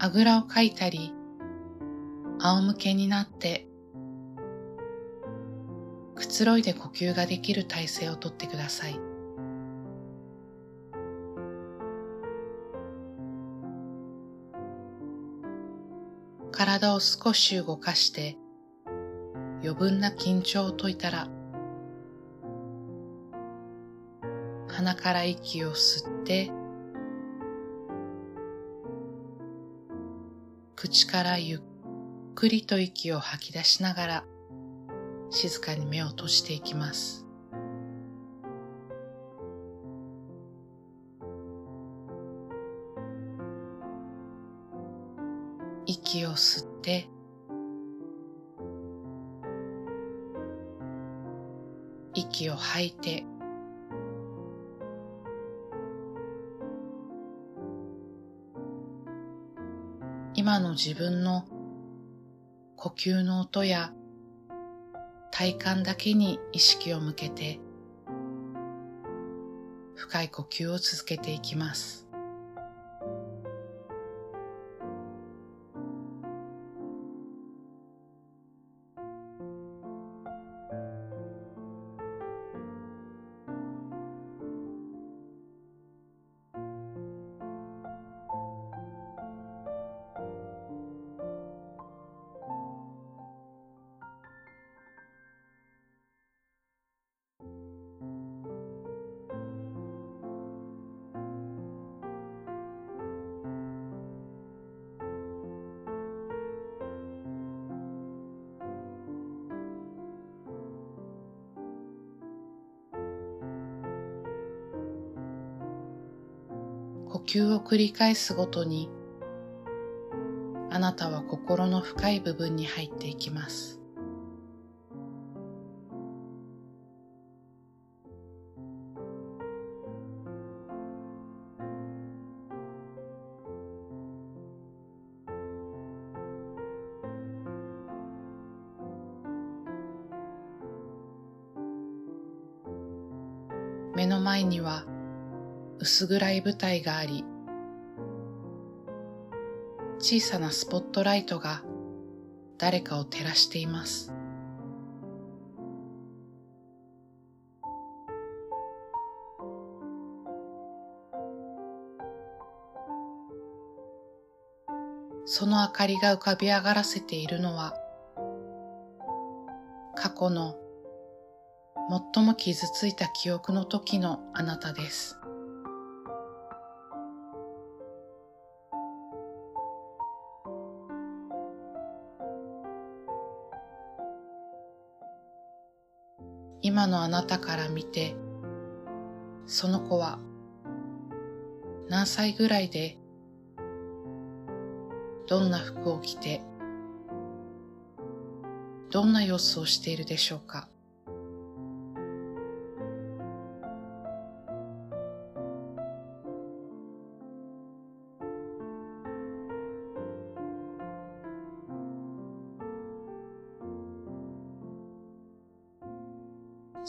あぐらをかいたり、仰向けになってくつろいで呼吸ができる体勢をとってください。体を少し動かして余分な緊張を解いたら鼻から息を吸って口からゆっくりと息を吐き出しながら静かに目を閉じていきます。息を吸って息を吐いて自分の呼吸の音や体幹だけに意識を向けて深い呼吸を続けていきます。呼吸を繰り返すごとにあなたは心の深い部分に入っていきます。目の前には薄暗い舞台があり小さなスポットライトが誰かを照らしていますその明かりが浮かび上がらせているのは過去の最も傷ついた記憶の時のあなたです。今のあなたから見てその子は何歳ぐらいでどんな服を着てどんな様子をしているでしょうか。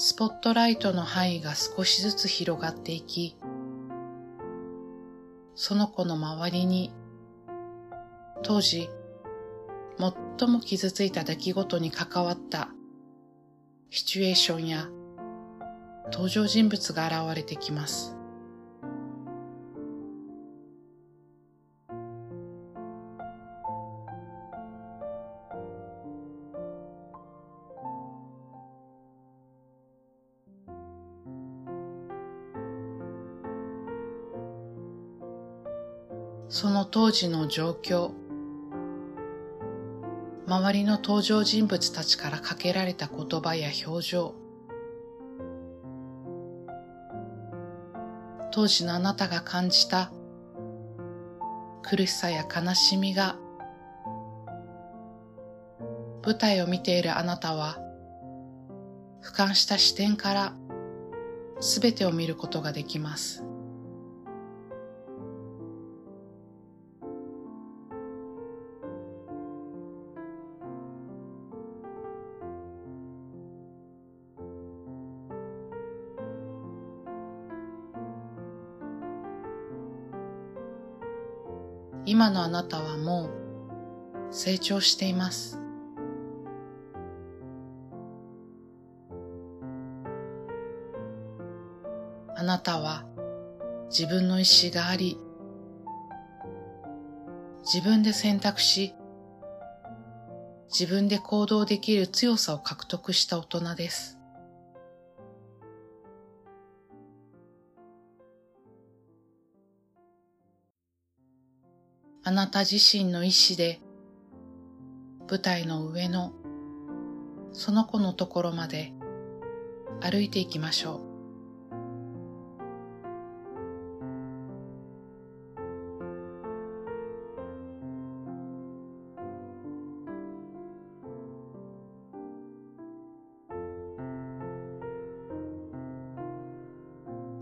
スポットライトの範囲が少しずつ広がっていき、その子の周りに当時最も傷ついた出来事に関わったシチュエーションや登場人物が現れてきます。その当時の状況周りの登場人物たちからかけられた言葉や表情当時のあなたが感じた苦しさや悲しみが舞台を見ているあなたは俯瞰した視点から全てを見ることができます。今のあなたはもう成長しています。あなたは自分の意志があり、自分で選択し、自分で行動できる強さを獲得した大人です。あなた自身の意志で舞台の上のその子のところまで歩いていきましょう。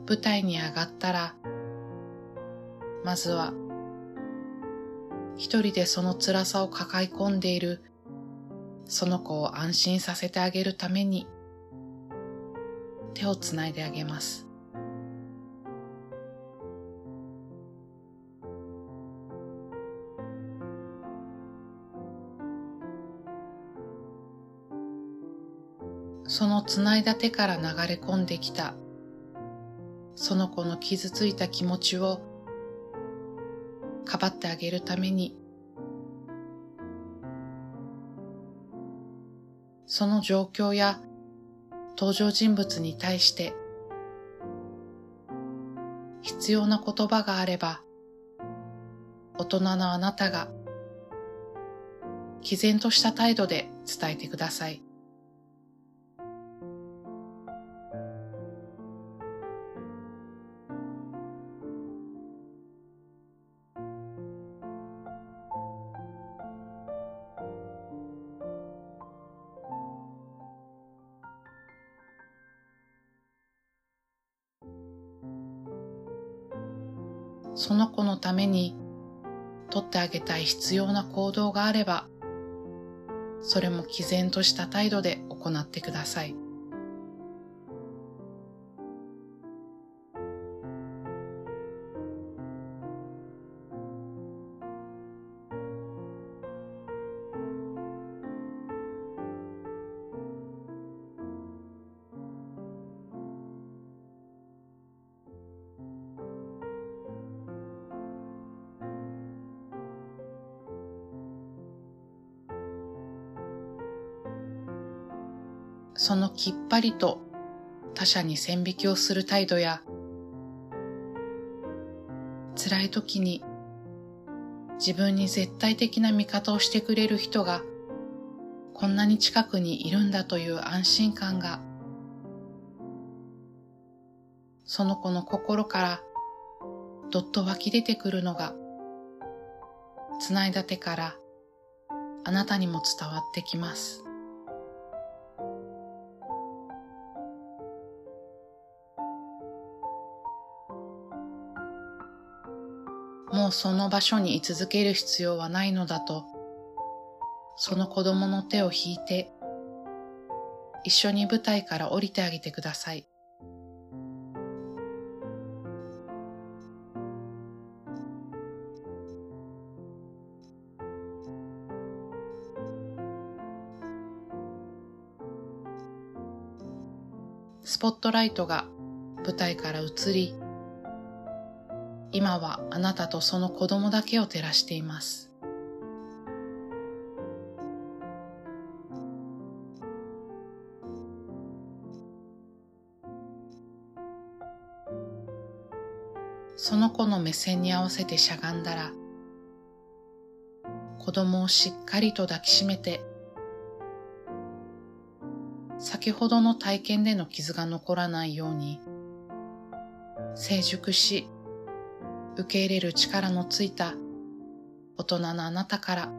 舞台に上がったら、まずは一人でその辛さを抱え込んでいる。その子を安心させてあげるために。手をつないであげます。そのつないだ手から流れ込んできた。その子の傷ついた気持ちをかばってあげるためにその状況や登場人物に対して必要な言葉があれば大人のあなたが毅然とした態度で伝えてください。その子のために取ってあげたい必要な行動があれば、それも毅然とした態度で行ってください。そのきっぱりと他者に線引きをする態度や辛い時に自分に絶対的な味方をしてくれる人がこんなに近くにいるんだという安心感がその子の心からどっと湧き出てくるのがつないだ手からあなたにも伝わってきます。もうその場所に居続ける必要はないのだと、その子供の手を引いて、一緒に舞台から降りてあげてください。スポットライトが舞台から移り、今はあなたとその子供だけを照らしています。その子の目線に合わせてしゃがんだら、子供をしっかりと抱きしめて、先ほどの体験での傷が残らないように、成熟し、受け入れる力のついた大人のあなたから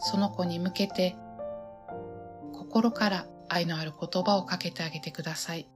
その子に向けて心から愛のある言葉をかけてあげてください。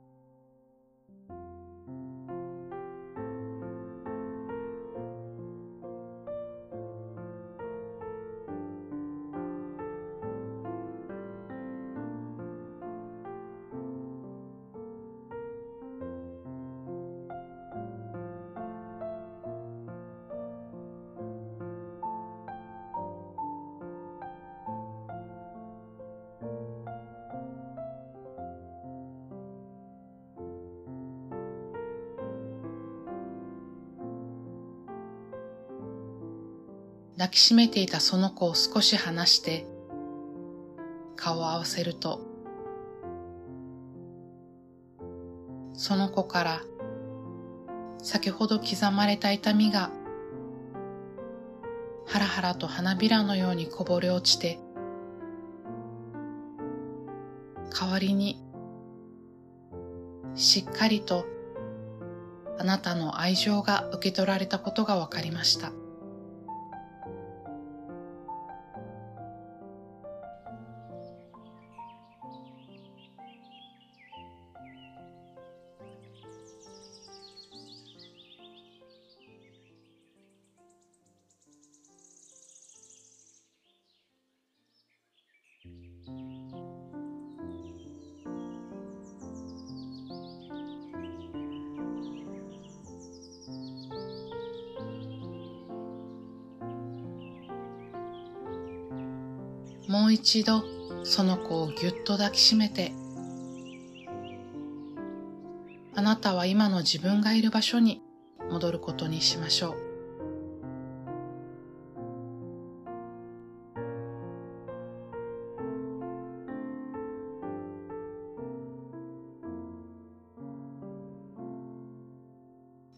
抱きしめていたその子を少し離して顔を合わせるとその子から先ほど刻まれた痛みがハラハラと花びらのようにこぼれ落ちて代わりにしっかりとあなたの愛情が受け取られたことが分かりました。もう一度その子をぎゅっと抱きしめて。あなたは今の自分がいる場所に戻ることにしましょう。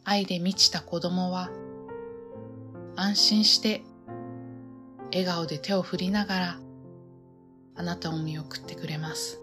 愛で満ちた子供は安心して笑顔で手を振りながらあなたを見送ってくれます。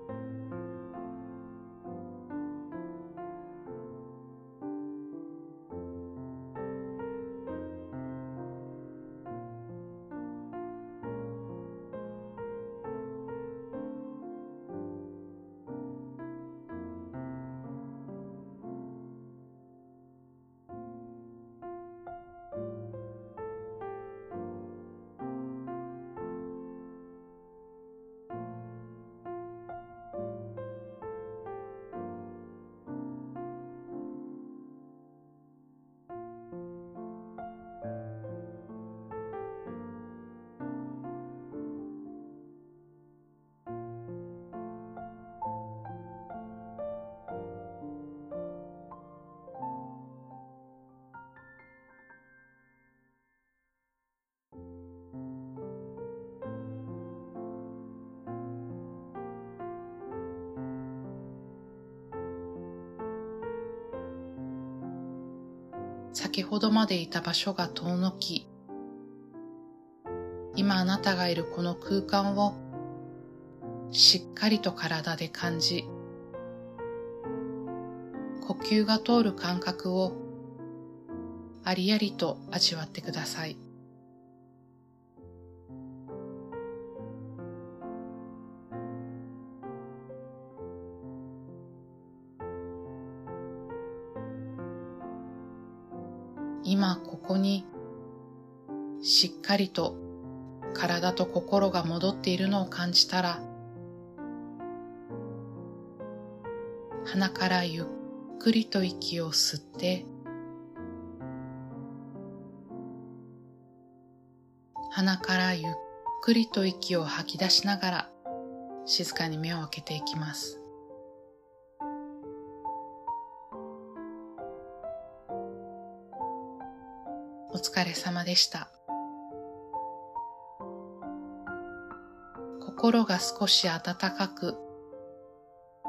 先ほどまでいた場所が遠のき、今あなたがいるこの空間をしっかりと体で感じ、呼吸が通る感覚をありありと味わってください。にしっかりと体と心が戻っているのを感じたら鼻からゆっくりと息を吸って鼻からゆっくりと息を吐き出しながら静かに目を開けていきます。疲れ様でした。心が少し温かく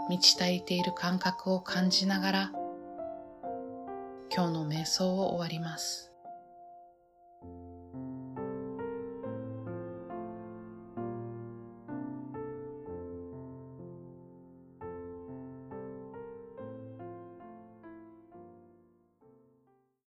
満ち足りている感覚を感じながら今日の瞑想を終わります。